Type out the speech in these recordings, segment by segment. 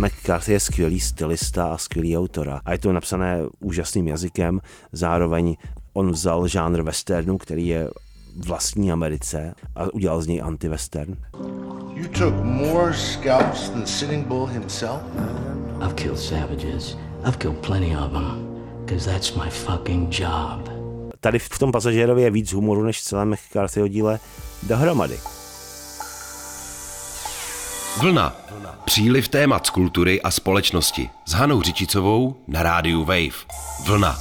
McCarthy je skvělý stylista a skvělý autora. A je to napsané úžasným jazykem, zároveň on vzal žánr westernu, který je vlastní Americe a udělal z něj anti-western. You took more scalps than Sitting Bull himself? I've killed savages. I've killed plenty of them. Because that's my fucking job. Tady v tom pasažérově je víc humoru než v celém McCarthyho díle dohromady. Vlna. Příliv témat z kultury a společnosti s Hanou Řičicovou na rádiu Wave. Vlna.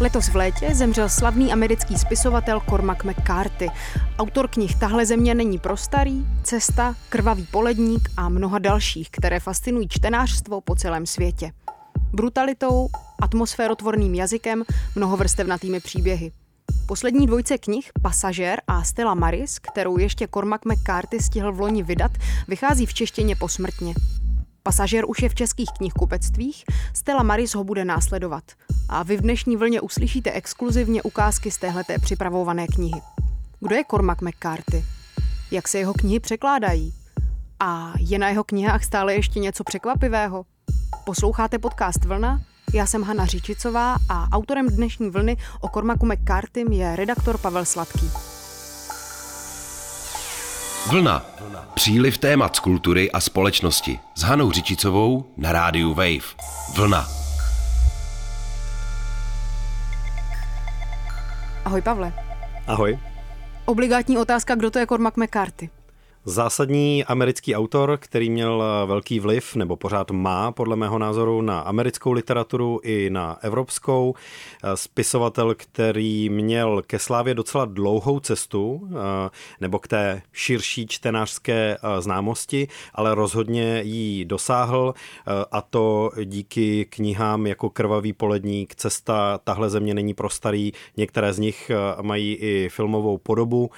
Letos v létě zemřel slavný americký spisovatel Cormac McCarthy. Autor knih Tahle země není pro starý, Cesta, Krvavý poledník a mnoha dalších, které fascinují čtenářstvo po celém světě. Brutalitou, atmosférotvorným jazykem, mnohovrstevnatými příběhy. Poslední dvojce knih Pasažér a Stella Maris, kterou ještě Cormac McCarthy stihl v loni vydat, vychází v češtině posmrtně. Pasažér už je v českých knihkupectvích, Stella Maris ho bude následovat. A vy v dnešní vlně uslyšíte exkluzivně ukázky z téhleté připravované knihy. Kdo je Cormac McCarthy? Jak se jeho knihy překládají? A je na jeho knihách stále ještě něco překvapivého? Posloucháte podcast Vlna? Já jsem Hana Říčicová a autorem dnešní vlny o Cormacu McCartym je redaktor Pavel Sladký. Vlna. Příliv témat z kultury a společnosti s Hanou Řičicovou na rádiu Wave. Vlna. Ahoj Pavle. Ahoj. Obligátní otázka, kdo to je Cormac McCarthy? Zásadní americký autor, který měl velký vliv, nebo pořád má, podle mého názoru, na americkou literaturu i na evropskou. Spisovatel, který měl ke slávě docela dlouhou cestu, nebo k té širší čtenářské známosti, ale rozhodně ji dosáhl, a to díky knihám jako Krvavý poledník, Cesta, Tahle země není pro starý, některé z nich mají i filmovou podobu,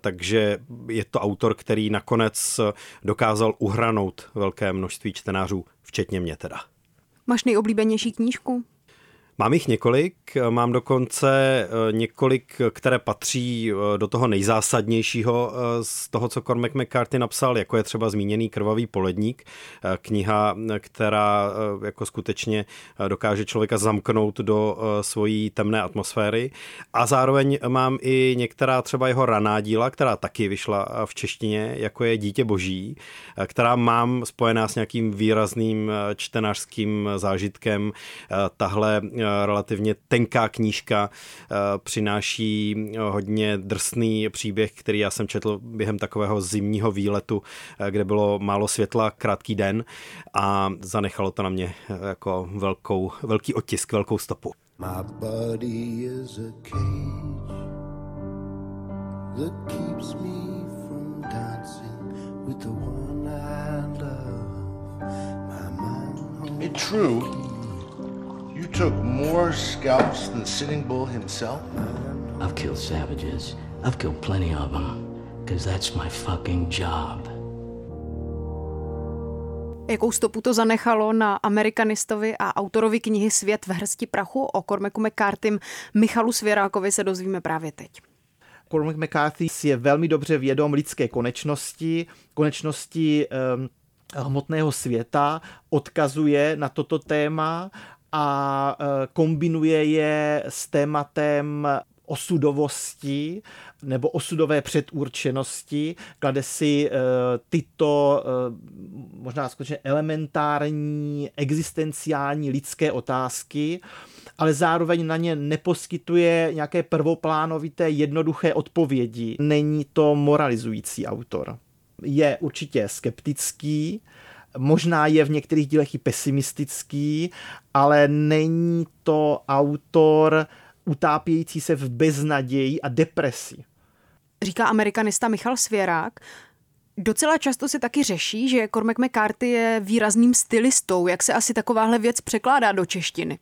takže je to autor, který nakonec dokázal uhranout velké množství čtenářů, včetně mě teda. Máš nejoblíbenější knížku? Mám jich několik, mám dokonce eh, několik, které patří eh, do toho nejzásadnějšího eh, z toho, co Cormac McCarthy napsal, jako je třeba zmíněný Krvavý poledník, kniha, která jako skutečně dokáže člověka zamknout do svojí temné atmosféry. A zároveň mám i některá třeba jeho raná díla, která taky vyšla v češtině, jako je Dítě boží, která mám spojená s nějakým výrazným čtenářským zážitkem. Tahle relativně tenká knížka, eh, přináší hodně drsný příběh, který já jsem četl během takového zimního výletu, eh, kde bylo málo světla, krátký den a zanechalo to na mě eh, jako velkou, velký otisk, velkou stopu. My body is a cage that keeps me from dancing with the one I love. My mind It's true. Took more scalps than Sitting Bull himself? I've killed savages. I've killed plenty of them. Because that's my fucking job. Jakou stopu to zanechalo na amerikanistovi a autorovi knihy Svět v hrsti prachu o Cormacu McCarthym Michalu Svěrákovi se dozvíme právě teď. Cormac McCarthy je velmi dobře vědom lidské konečnosti, konečnosti um, hmotného světa, odkazuje na toto téma a e, kombinuje je s tématem osudovosti nebo osudové předurčenosti, klade si e, tyto e, možná skutečně elementární existenciální lidské otázky, ale zároveň na ně neposkytuje nějaké prvoplánovité jednoduché odpovědi. Není to moralizující autor. Je určitě skeptický, Možná je v některých dílech i pesimistický, ale není to autor utápějící se v beznaději a depresi. Říká amerikanista Michal Svěrák. Docela často se taky řeší, že Cormac McCarthy je výrazným stylistou. Jak se asi takováhle věc překládá do češtiny?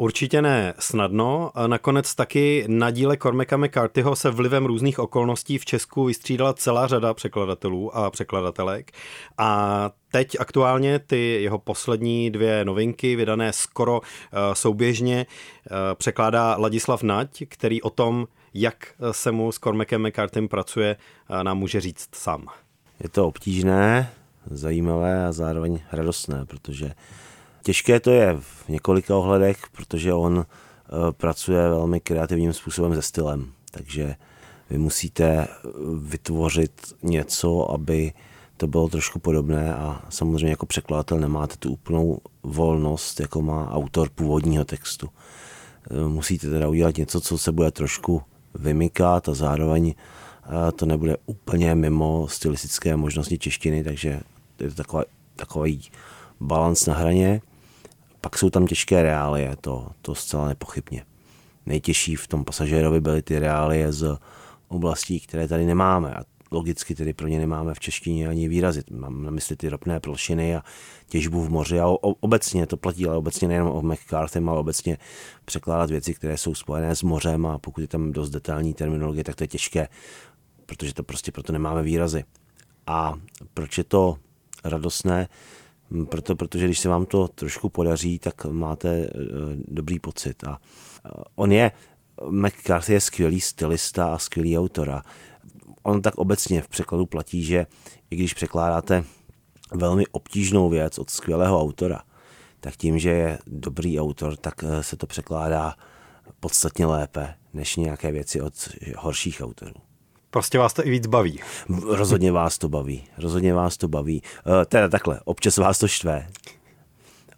Určitě ne snadno. Nakonec taky na díle Cormaca McCarthyho se vlivem různých okolností v Česku vystřídala celá řada překladatelů a překladatelek. A teď aktuálně ty jeho poslední dvě novinky, vydané skoro eh, souběžně, eh, překládá Ladislav Nať, který o tom, jak se mu s Cormacem McCarthym pracuje, eh, nám může říct sám. Je to obtížné, zajímavé a zároveň radostné, protože těžké to je v několika ohledech, protože on eh, pracuje velmi kreativním způsobem se stylem, takže vy musíte vytvořit něco, aby to bylo trošku podobné a samozřejmě jako překladatel nemáte tu úplnou volnost, jako má autor původního textu. Eh, musíte teda udělat něco, co se bude trošku vymykat a zároveň eh, to nebude úplně mimo stylistické možnosti češtiny, takže je to takový, takový balans na hraně. Pak jsou tam těžké reálie, to, to zcela nepochybně. Nejtěžší v tom pasažérovi byly ty reálie z oblastí, které tady nemáme a logicky tedy pro ně nemáme v češtině ani výrazy. Mám na mysli ty ropné plošiny a těžbu v moři a obecně to platí, ale obecně nejenom o McCarthy, ale obecně překládat věci, které jsou spojené s mořem a pokud je tam dost detailní terminologie, tak to je těžké, protože to prostě proto nemáme výrazy. A proč je to radostné? Proto, protože když se vám to trošku podaří, tak máte eh, dobrý pocit. A eh, on je, McCarthy je skvělý stylista a skvělý autora on tak obecně v překladu platí, že i když překládáte velmi obtížnou věc od skvělého autora, tak tím, že je dobrý autor, tak eh, se to překládá podstatně lépe než nějaké věci od horších autorů. Prostě vás to i víc baví. Rozhodně vás to baví. Rozhodně vás to baví. Uh, teda takhle, občas vás to štve.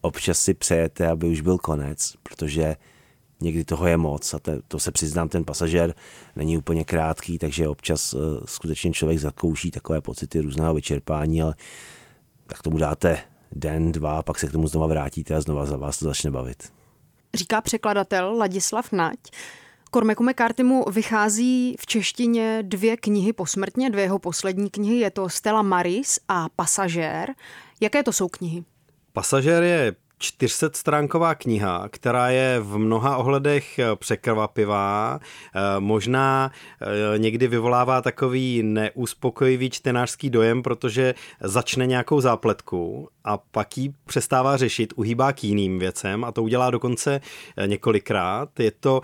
Občas si přejete, aby už byl konec, protože někdy toho je moc a te, to se přiznám, ten pasažér není úplně krátký, takže občas uh, skutečně člověk zakouší takové pocity různého vyčerpání, ale tak tomu dáte den, dva, pak se k tomu znova vrátíte a znova za vás to začne bavit. Říká překladatel Ladislav Nať. Cormacu McCarthymu vychází v češtině dvě knihy posmrtně, dvě jeho poslední knihy, je to Stella Maris a Pasažér. Jaké to jsou knihy? Pasažér je 400-stránková kniha, která je v mnoha ohledech eh, překvapivá, eh, možná eh, někdy vyvolává takový neuspokojivý čtenářský dojem, protože začne nějakou zápletku a pak ji přestává řešit, uhýbá k jiným věcem a to udělá dokonce několikrát. Je to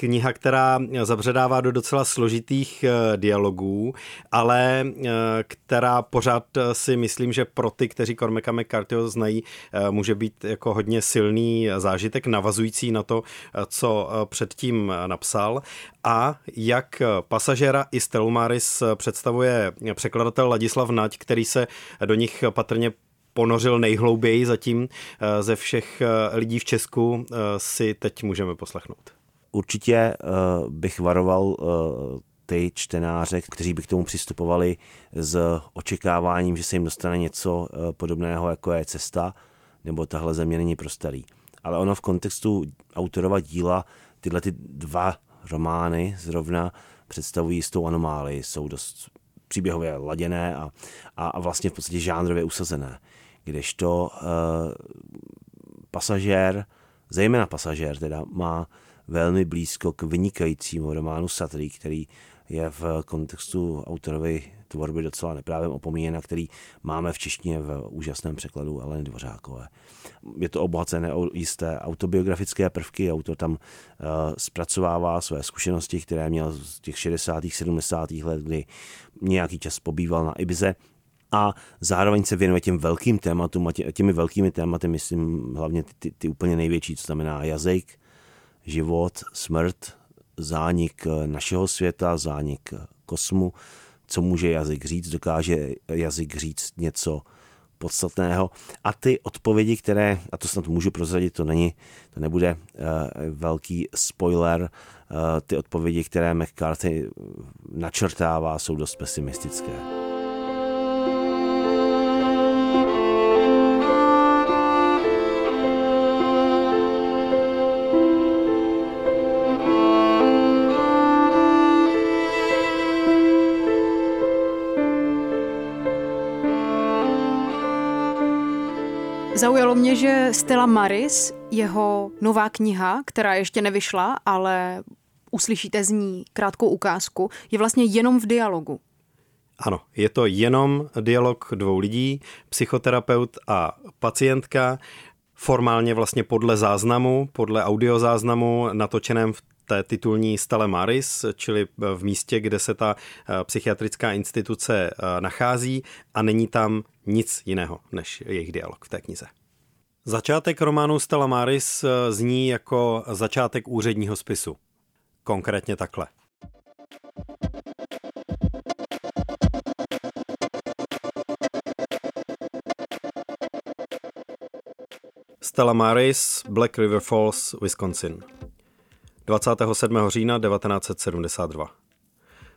kniha, která zabředává do docela složitých eh, dialogů, ale eh, která pořád eh, si myslím, že pro ty, kteří Cormaca McCarthyho znají, může být jako hodně silný zážitek navazující na to, co předtím napsal. A jak pasažéra i Stelmaris představuje překladatel Ladislav Nať, který se do nich patrně ponořil nejhlouběji zatím ze všech lidí v Česku, si teď můžeme poslechnout určitě uh, bych varoval uh, ty čtenáře, kteří by k tomu přistupovali s očekáváním, že se jim dostane něco uh, podobného, jako je cesta, nebo tahle země není pro starý. Ale ono v kontextu autorova díla tyhle ty dva romány zrovna představují jistou anomálii, jsou dost příběhově laděné a, a, a vlastně v podstatě žánrově usazené. Kdežto uh, pasažér, zejména pasažér teda, má velmi blízko k vynikajícímu románu Satry, který je v kontextu autorovy tvorby docela neprávem opomíjen, který máme v češtině v úžasném překladu Aleny Dvořákové. Je to obohacené o jisté autobiografické prvky, autor tam uh, zpracovává své zkušenosti, které měl z těch 60. 70. let, kdy nějaký čas pobýval na Ibize a zároveň se věnuje těm velkým tématům a tě, těmi velkými tématy, myslím hlavně ty, ty, ty úplně největší, co znamená jazyk, život, smrt, zánik našeho světa, zánik kosmu, co může jazyk říct, dokáže jazyk říct něco podstatného. A ty odpovědi, které, a to snad můžu prozradit, to není, to nebude uh, velký spoiler, uh, ty odpovědi, které McCarthy načrtává, jsou dost pesimistické. Zaujalo mě, že Stella Maris, jeho nová kniha, která ještě nevyšla, ale uslyšíte z ní krátkou ukázku, je vlastně jenom v dialogu. Ano, je to jenom dialog dvou lidí, psychoterapeut a pacientka, formálně vlastně podle záznamu, podle audiozáznamu natočeném v té titulní Stale Maris, čili v místě, kde se ta psychiatrická instituce nachází a není tam nic jiného než jejich dialog v té knize. Začátek románu Stella Maris zní jako začátek úředního spisu. Konkrétně takhle. Stella Maris, Black River Falls, Wisconsin. 27. října 1972.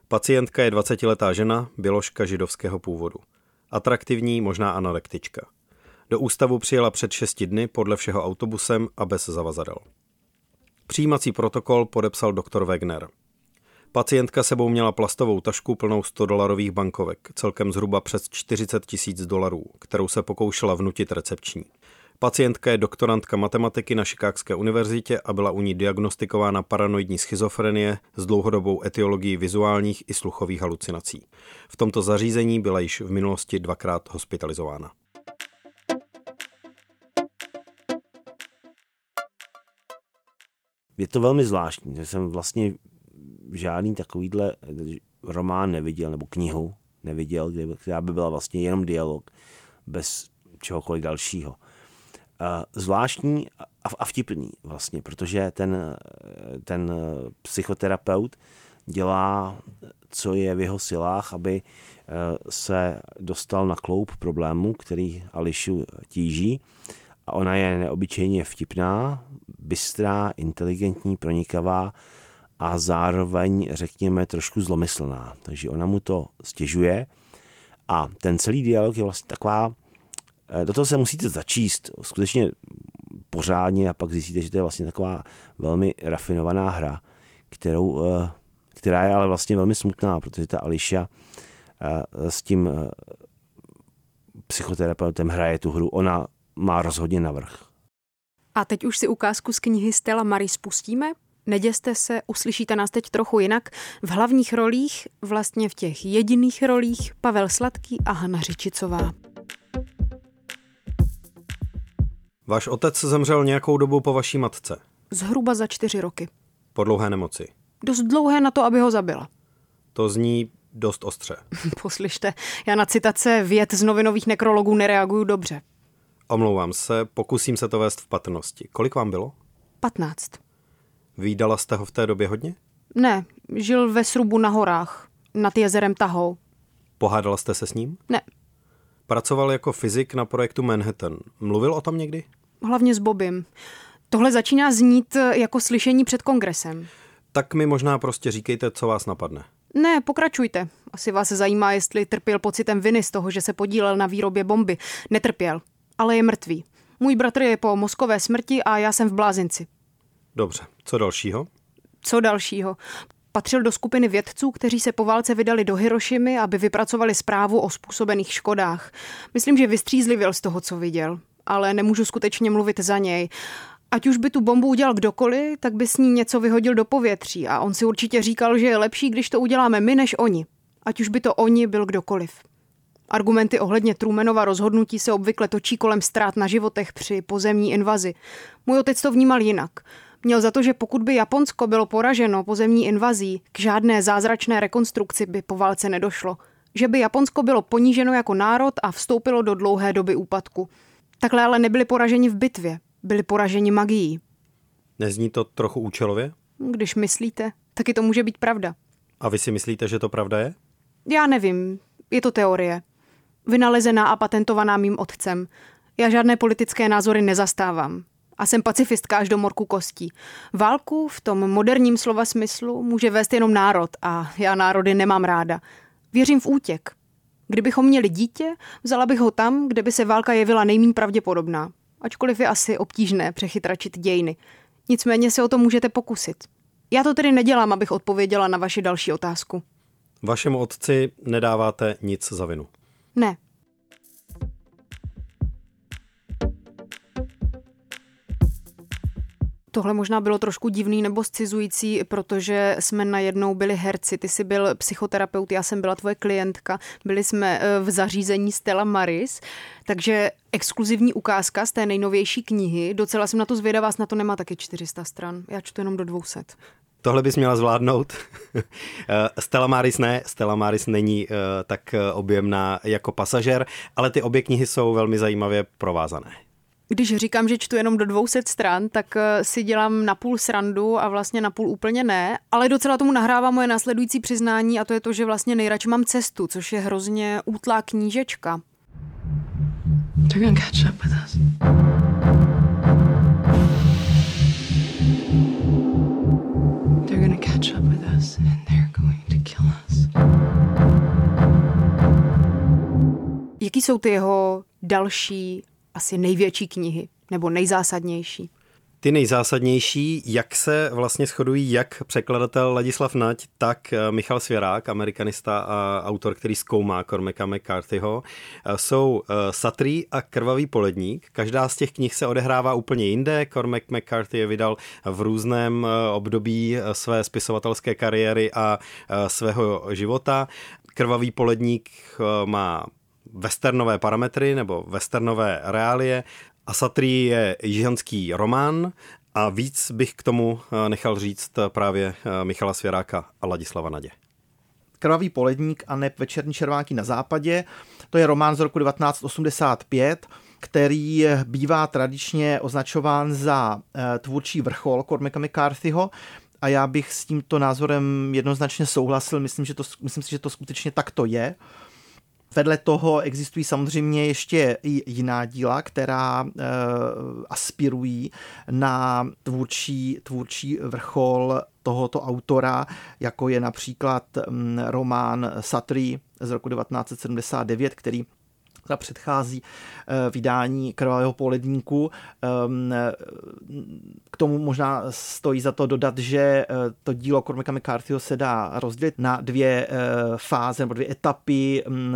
Pacientka je 20-letá žena, běložka židovského původu. Atraktivní, možná anorektička. Do ústavu přijela před 6 dny podle všeho autobusem a bez zavazadel. Přijímací protokol podepsal doktor Wegner. Pacientka sebou měla plastovou tašku plnou 100-dolarových bankovek, celkem zhruba přes 40 tisíc dolarů, kterou se pokoušela vnutit recepční. Pacientka je doktorantka matematiky na Chicagské univerzitě a byla u ní diagnostikována paranoidní schizofrenie s dlouhodobou etiologií vizuálních i sluchových halucinací. V tomto zařízení byla již v minulosti dvakrát hospitalizována. Je to velmi zvláštní, že jsem vlastně žádný takovýhle román neviděl, nebo knihu neviděl, která by byla vlastně jenom dialog, bez čehokoliv dalšího. Zvláštní a vtipný vlastně, protože ten, ten psychoterapeut dělá, co je v jeho silách, aby eh, se dostal na kloup problému, který Ališu tíží. A ona je neobyčejně vtipná, bystrá, inteligentní, pronikavá a zároveň, řekněme, trošku zlomyslná. Takže ona mu to stěžuje a ten celý dialog je vlastně taková, do toho se musíte začíst skutečně pořádně a pak zjistíte, že to je vlastně taková velmi rafinovaná hra, kterou, eh, která je ale vlastně velmi smutná, protože ta Ališa eh, s tím psychoterapeutem hraje tu hru. Ona má rozhodně navrh. A teď už si ukázku z knihy Stella Marie spustíme. Neděste se, uslyšíte nás teď trochu jinak. V hlavních rolích, vlastně v těch jediných rolích, Pavel Sladký a Hanna Řičicová. Váš otec zemřel nějakou dobu po vaší matce? Zhruba za čtyři roky. Po dlouhé nemoci? Dost dlouhé na to, aby ho zabila. To zní dost ostře. Poslyšte, já na citace věd z novinových nekrologů nereaguju dobře. Omlouvám se, pokusím se to vést v patrnosti. Kolik vám bylo? 15. Výdala jste ho v té době hodně? Ne, žil ve Srubu na horách, nad jezerem Tahou. Pohádala jste se s ním? Ne. Pracoval jako fyzik na projektu Manhattan. Mluvil o tom někdy? Hlavně s Bobem. Tohle začíná znít jako slyšení před kongresem. Tak mi možná prostě říkejte, co vás napadne. Ne, pokračujte. Asi vás zajímá, jestli trpěl pocitem viny z toho, že se podílel na výrobě bomby. Netrpěl ale je mrtvý. Můj bratr je po mozkové smrti a já jsem v blázinci. Dobře, co dalšího? Co dalšího? Patřil do skupiny vědců, kteří se po válce vydali do Hirošimy, aby vypracovali zprávu o způsobených škodách. Myslím, že vystřízlivěl z toho, co viděl, ale nemůžu skutečně mluvit za něj. Ať už by tu bombu udělal kdokoliv, tak by s ní něco vyhodil do povětří a on si určitě říkal, že je lepší, když to uděláme my než oni. Ať už by to oni byl kdokoliv. Argumenty ohledně Trumanova rozhodnutí se obvykle točí kolem ztrát na životech při pozemní invazi. Můj otec to vnímal jinak. Měl za to, že pokud by Japonsko bylo poraženo pozemní invazí, k žádné zázračné rekonstrukci by po válce nedošlo. Že by Japonsko bylo poníženo jako národ a vstoupilo do dlouhé doby úpadku. Takhle ale nebyli poraženi v bitvě, byli poraženi magií. Nezní to trochu účelově? Když myslíte, taky to může být pravda. A vy si myslíte, že to pravda je? Já nevím, je to teorie vynalezená a patentovaná mým otcem. Já žádné politické názory nezastávám. A jsem pacifistka až do morku kostí. Válku v tom moderním slova smyslu může vést jenom národ a já národy nemám ráda. Věřím v útěk. Kdybychom měli dítě, vzala bych ho tam, kde by se válka jevila nejméně pravděpodobná. Ačkoliv je asi obtížné přechytračit dějiny. Nicméně se o to můžete pokusit. Já to tedy nedělám, abych odpověděla na vaši další otázku. Vašemu otci nedáváte nic za vinu. Ne. Tohle možná bylo trošku divný nebo scizující, protože jsme najednou byli herci. Ty jsi byl psychoterapeut, já jsem byla tvoje klientka. Byli jsme eh, v zařízení Stella Maris, takže exkluzivní ukázka z té nejnovější knihy. Docela jsem na to zvědavá, na to nemá taky 400 stran. Já čtu jenom do 200. Tohle bys měla zvládnout. Stella Maris ne, Stella Maris není uh, tak objemná jako pasažer, ale ty obě knihy jsou velmi zajímavě provázané. Když říkám, že čtu jenom do 200 stran, tak eh, si dělám na půl srandu a vlastně na půl úplně ne, ale docela tomu nahrává moje následující přiznání a to je to, že vlastně nejradši mám cestu, což je hrozně útlá knížečka. They're gonna catch up with us. They're gonna catch up with us and they're going to kill us. Jaký jsou ty jeho další asi největší knihy, nebo nejzásadnější? Ty nejzásadnější, jak se vlastně shodují jak překladatel Ladislav Nať, tak eh, Michal Svěrák, amerikanista a autor, který zkoumá Cormaca McCarthyho, eh, jsou eh, Satrý a Krvavý poledník. Každá z těch knih se odehrává úplně jinde. Cormac McCarthy je vydal v různém období své spisovatelské kariéry a svého života. Krvavý poledník má westernové parametry nebo westernové reálie a Satrí je jižanský román a víc bych k tomu eh, nechal říct právě eh, Michala Svěráka a Ladislava Nadě. Krvavý poledník a neb Večerní červánky na západě. To je román z roku 1985, který bývá tradičně označován za eh, tvůrčí vrchol Cormaca McCarthyho. A já bych s tímto názorem jednoznačně souhlasil. Myslím, že to, myslím si, že to skutečně takto je. Vedle toho existují samozřejmě ještě i jiná díla, která e, aspirují na tvůrčí, tvůrčí vrchol tohoto autora, jako je například mm, román Satry z roku 1979, který která předchází eh, vydání krvavého poledníku. Ehm, k tomu možná stojí za to dodat, že eh, to dílo Cormaca McCarthyho se dá rozdělit na dvě eh, fáze nebo dvě etapy mm,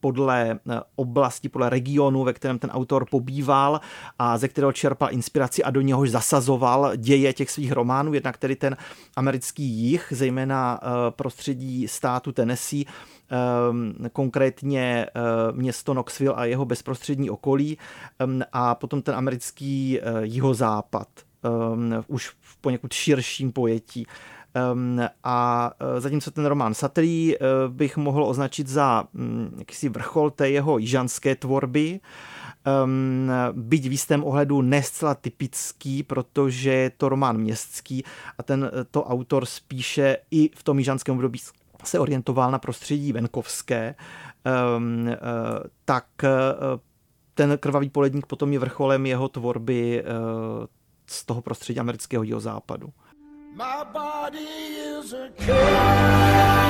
podle oblasti, podle regionu, ve kterém ten autor pobýval a ze kterého čerpal inspiraci a do něhož zasazoval děje těch svých románů. Jednak tedy ten americký jich, zejména prostředí státu Tennessee, konkrétně ehm, město Knoxville a jeho bezprostřední okolí ehm, a potom ten americký eh, jihozápad už v poněkud širším pojetí. A eh, zatímco ten román Satry eh, bych mohl označit za hm, jakýsi vrchol té jeho jižanské tvorby, um, byť v jistém ohledu ne zcela typický, protože je to román městský a ten to autor spíše i v tom jižanském období se orientoval na prostředí venkovské, ehm, eh, tak eh, ten krvavý poledník potom je vrcholem jeho tvorby eh, z toho prostředí amerického jihozápadu. My body is a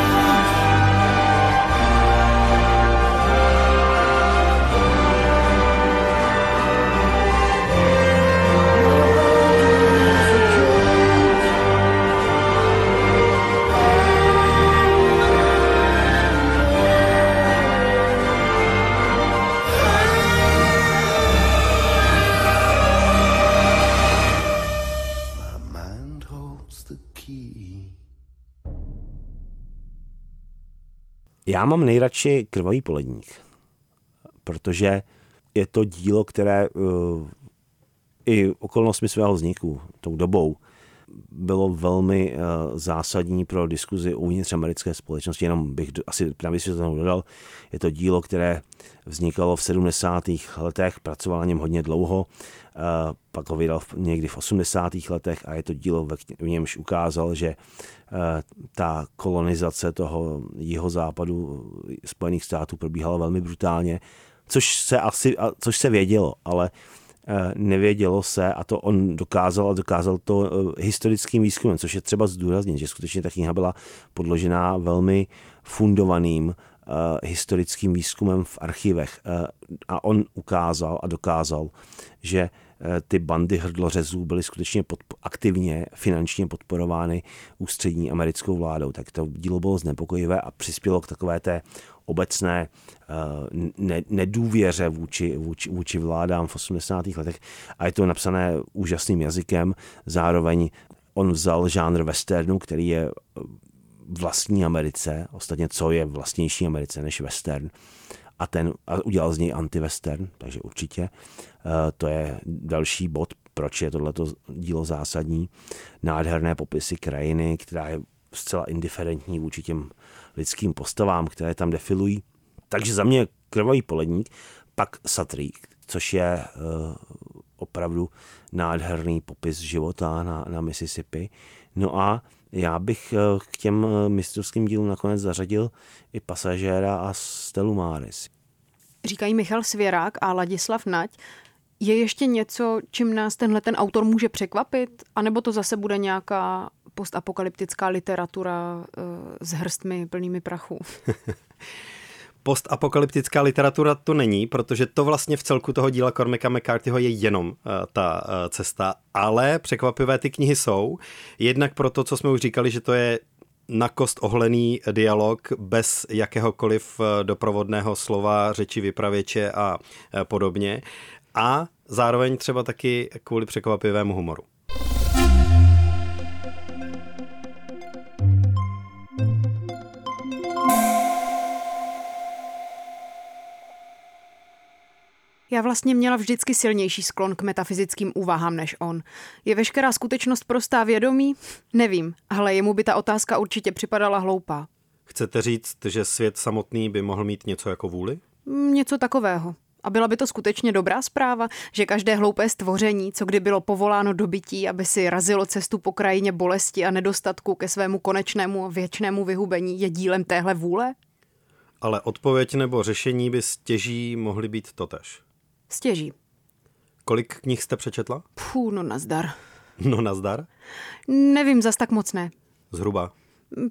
Já mám nejradši Krvavý poledník, protože je to dílo, které uh, i okolnostmi svého vzniku, tou dobou, bylo velmi uh, zásadní pro diskuzi uvnitř americké společnosti. Jenom bych asi právě si to dodal, je to dílo, které vznikalo v 70. letech, pracoval na něm hodně dlouho, uh, pak ho vydal někdy v 80. letech a je to dílo, v němž ukázal, že uh, ta kolonizace toho jihozápadu Spojených států probíhala velmi brutálně, což se asi, což se vědělo, ale uh, Eh, nevědělo se a to on dokázal a dokázal to eh, historickým výzkumem, což je třeba zdůraznit, že skutečně ta kniha byla podložená velmi fundovaným uh, historickým výzkumem v archivech a on ukázal a dokázal, že ty bandy hrdlořezů byly skutečně pod, aktivně finančně podporovány ústřední americkou vládou. Tak to dílo bylo znepokojivé a přispělo k takové té obecné eh, ne, nedůvěře vůči, vůči, vůči vládám v 80. letech a je to napsané úžasným jazykem. Zároveň on vzal žánr westernu, který je eh, vlastní Americe, ostatně co je vlastnější Americe než western, a ten a udělal z něj anti-western, takže určitě to je další bod proč je tohleto dílo zásadní. Nádherné popisy krajiny, která je zcela indiferentní vůči těm lidským postavám, které tam defilují. Takže za mě krvavý poledník, pak Satrík, což je uh, opravdu nádherný popis života na, na Mississippi. No a já bych uh, k těm mistrovským dílům nakonec zařadil i pasažéra a Stelu Maris. Říkají Michal Svěrák a Ladislav Nať. Je ještě něco, čím nás tenhle ten autor může překvapit? A nebo to zase bude nějaká postapokalyptická literatura uh, s hrstmi plnými prachu? postapokalyptická literatura to není, protože to vlastně v celku toho díla Cormaca McCarthyho je jenom uh, ta uh, cesta, ale překvapivé ty knihy jsou. Jednak proto, co jsme už říkali, že to je na kost ohlený dialog bez jakéhokoliv doprovodného slova, řeči vypravěče a podobně. A zároveň třeba taky kvůli překvapivému humoru. Já vlastně měla vždycky silnější sklon k metafyzickým úvahám než on. Je veškerá skutečnost prostá vědomí? Nevím, ale jemu by ta otázka určitě připadala hloupá. Chcete říct, že svět samotný by mohl mít něco jako vůli? Něco takového. A byla by to skutečně dobrá zpráva, že každé hloupé stvoření, co kdy bylo povoláno do bytí, aby si razilo cestu po krajině bolesti a nedostatku ke svému konečnému a věčnému vyhubení, je dílem téhle vůle? Ale odpověď nebo řešení by stěží mohly být totež. Stěží. Kolik knih jste přečetla? Pů, no nazdar. No nazdar? Nevím, zas tak moc ne. Zhruba?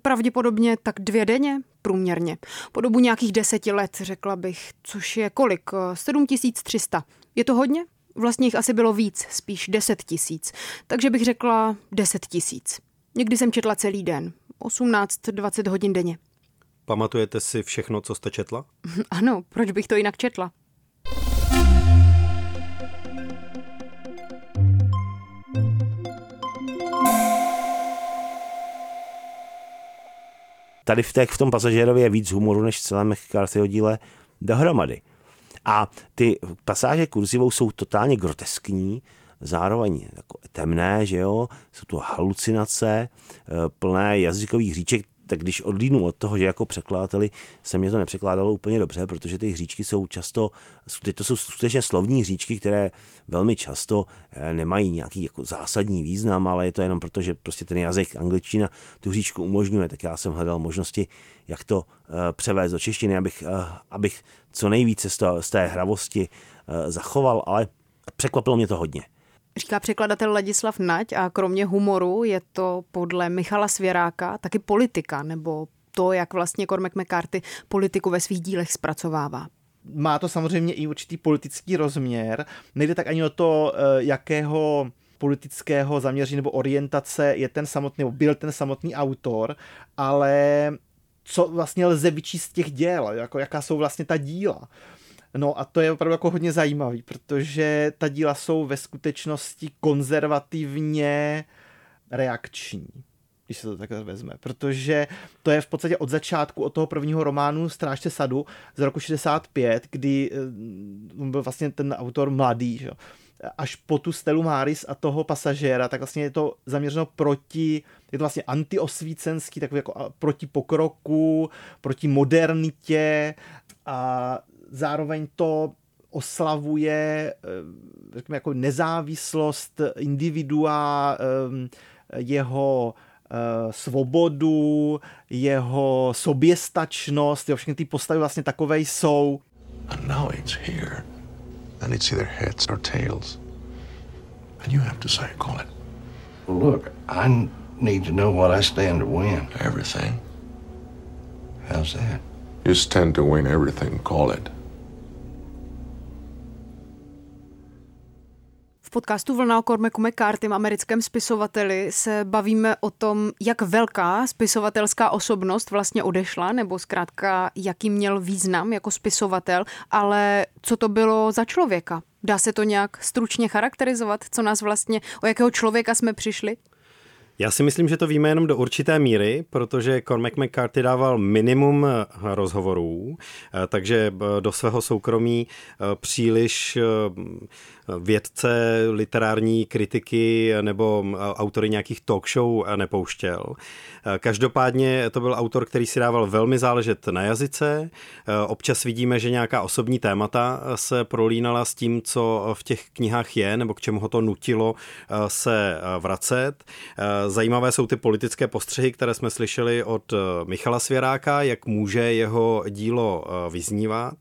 Pravděpodobně tak dvě denně, průměrně. Po dobu nějakých deseti let, řekla bych, což je kolik? 7300. Je to hodně? Vlastně jich asi bylo víc, spíš 10 tisíc. Takže bych řekla 10 tisíc. Někdy jsem četla celý den, 18-20 hodin denně. Pamatujete si všechno, co jste četla? Ano, proč bych to jinak četla? Tady v, té, v tom pasažérově je víc humoru než v celém McCarthyho díle dohromady. A ty pasáže kurzivou jsou totálně groteskní, zároveň jako temné, že jo, jsou to halucinace, eh, plné jazykových říček, tak když odlídnu od toho, že jako překladateli se mě to nepřekládalo úplně dobře, protože ty hříčky jsou často, to jsou skutečně slovní hříčky, které velmi často eh, nemají nějaký jako zásadní význam, ale je to jenom proto, že prostě ten jazyk angličtina tu hříčku umožňuje, tak já jsem hledal možnosti, jak to eh, převést do češtiny, abych, eh, abych co nejvíce z té hravosti zachoval, ale překvapilo mě to hodně. Říká překladatel Ladislav Nať a kromě humoru je to podle Michala Svěráka taky politika, nebo to, jak vlastně Cormac McCarthy politiku ve svých dílech zpracovává. Má to samozřejmě i určitý politický rozměr. Nejde tak ani o to, eh, jakého politického zaměření nebo orientace je ten samotný, nebo byl ten samotný autor, ale co vlastně lze vyčíst z těch děl, jako jaká jsou vlastně ta díla. No a to je opravdu jako hodně zajímavý, protože ta díla jsou ve skutečnosti konzervativně reakční když se to takhle vezme, protože to je v podstatě od začátku, od toho prvního románu Strážce sadu z roku 65, kdy eh, byl vlastně ten autor mladý, že? až po tu Stelu Maris a toho pasažéra, tak vlastně je to zaměřeno proti, je to vlastně antiosvícenský, takový jako proti pokroku, proti modernitě a zároveň to oslavuje eh, řekněme, jako nezávislost individua, eh, jeho eh, svobodu, jeho soběstačnost, jo, všechny ty postavy vlastně takové jsou. And now it's here. And it's either heads or tails. And you have to say, call it. Look, I need to know what I stand to win. Everything. How's that? You stand to win everything, call it. Podcastu Vlna o Cormacu McCartym, americkém spisovateli, se bavíme o tom, jak velká spisovatelská osobnost vlastně odešla, nebo zkrátka, jaký měl význam jako spisovatel, ale co to bylo za člověka? Dá se to nějak stručně charakterizovat, co nás vlastně, o jakého člověka jsme přišli? Já si myslím, že to víme jenom do určité míry, protože Cormac McCarthy dával minimum eh, rozhovorů, eh, takže eh, do svého soukromí příliš vědce, literární kritiky nebo autory nějakých talk show nepouštěl. Každopádně to byl autor, který si dával velmi záležet na jazyce. Občas vidíme, že nějaká osobní témata se prolínala s tím, co v těch knihách je, nebo k čemu ho to nutilo se vracet. Zajímavé jsou ty politické postřehy, které jsme slyšeli od Michala Svěráka, jak může jeho dílo vyznívat.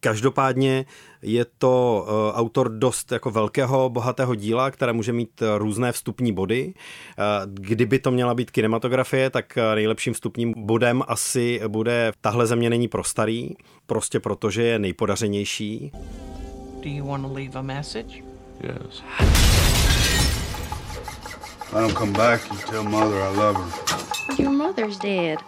Každopádně je to eh, autor dost jako velkého, bohatého díla, které může mít eh, různé vstupní body. Eh, kdyby to měla být kinematografie, tak nejlepším vstupním bodem asi bude Tahle země není pro starý, prostě protože je nejpodařenější. Do you want to leave a message? Yes. I don't come back, you tell mother I love her. Your mother's dead.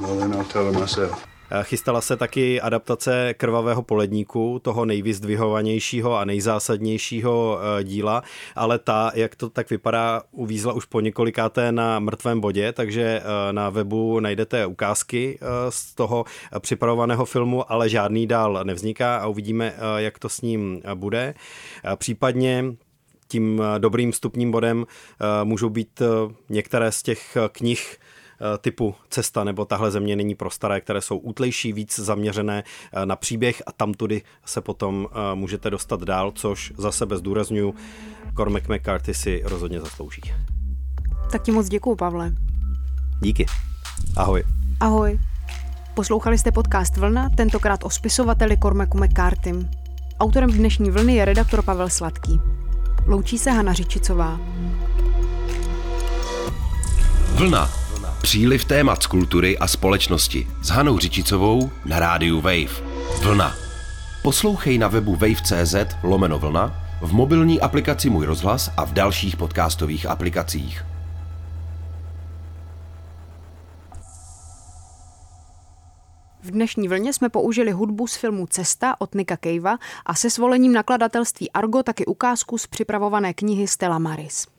Well, then I'll tell her myself. Eh, chystala se taky adaptace Krvavého poledníku, toho nejvyzdvihovanějšího a nejzásadnějšího eh, díla, ale ta, jak to tak vypadá, uvízla už po několikáté na mrtvém bodě, takže eh, na webu najdete ukázky z toho připravovaného filmu, ale žádný dál nevzniká a uvidíme, jak to s ním bude. Případně tím dobrým stupním bodem můžou být některé z těch knih, typu Cesta nebo Tahle země není pro staré, které jsou útlejší, víc zaměřené eh, na příběh a tam tudy se potom eh, můžete dostat dál, což za sebe zdůraznuju, Cormac McCarthy si rozhodně zaslouží. Tak ti moc děkuju, Pavle. Díky. Ahoj. Ahoj. Poslouchali jste podcast Vlna, tentokrát o spisovateli Cormacu McCartym. Autorem dnešní vlny je redaktor Pavel Sladký. Loučí se Hana Řičicová. Vlna Příliv témat z kultury a společnosti s Hanou Řičicovou na rádiu Wave. Vlna. Poslouchej na webu wave.cz lomeno vlna, v mobilní aplikaci Můj rozhlas a v dalších podcastových aplikacích. V dnešní vlně jsme použili hudbu z filmu Cesta od Nika Kejva a se svolením nakladatelství Argo taky ukázku z připravované knihy Stella Maris.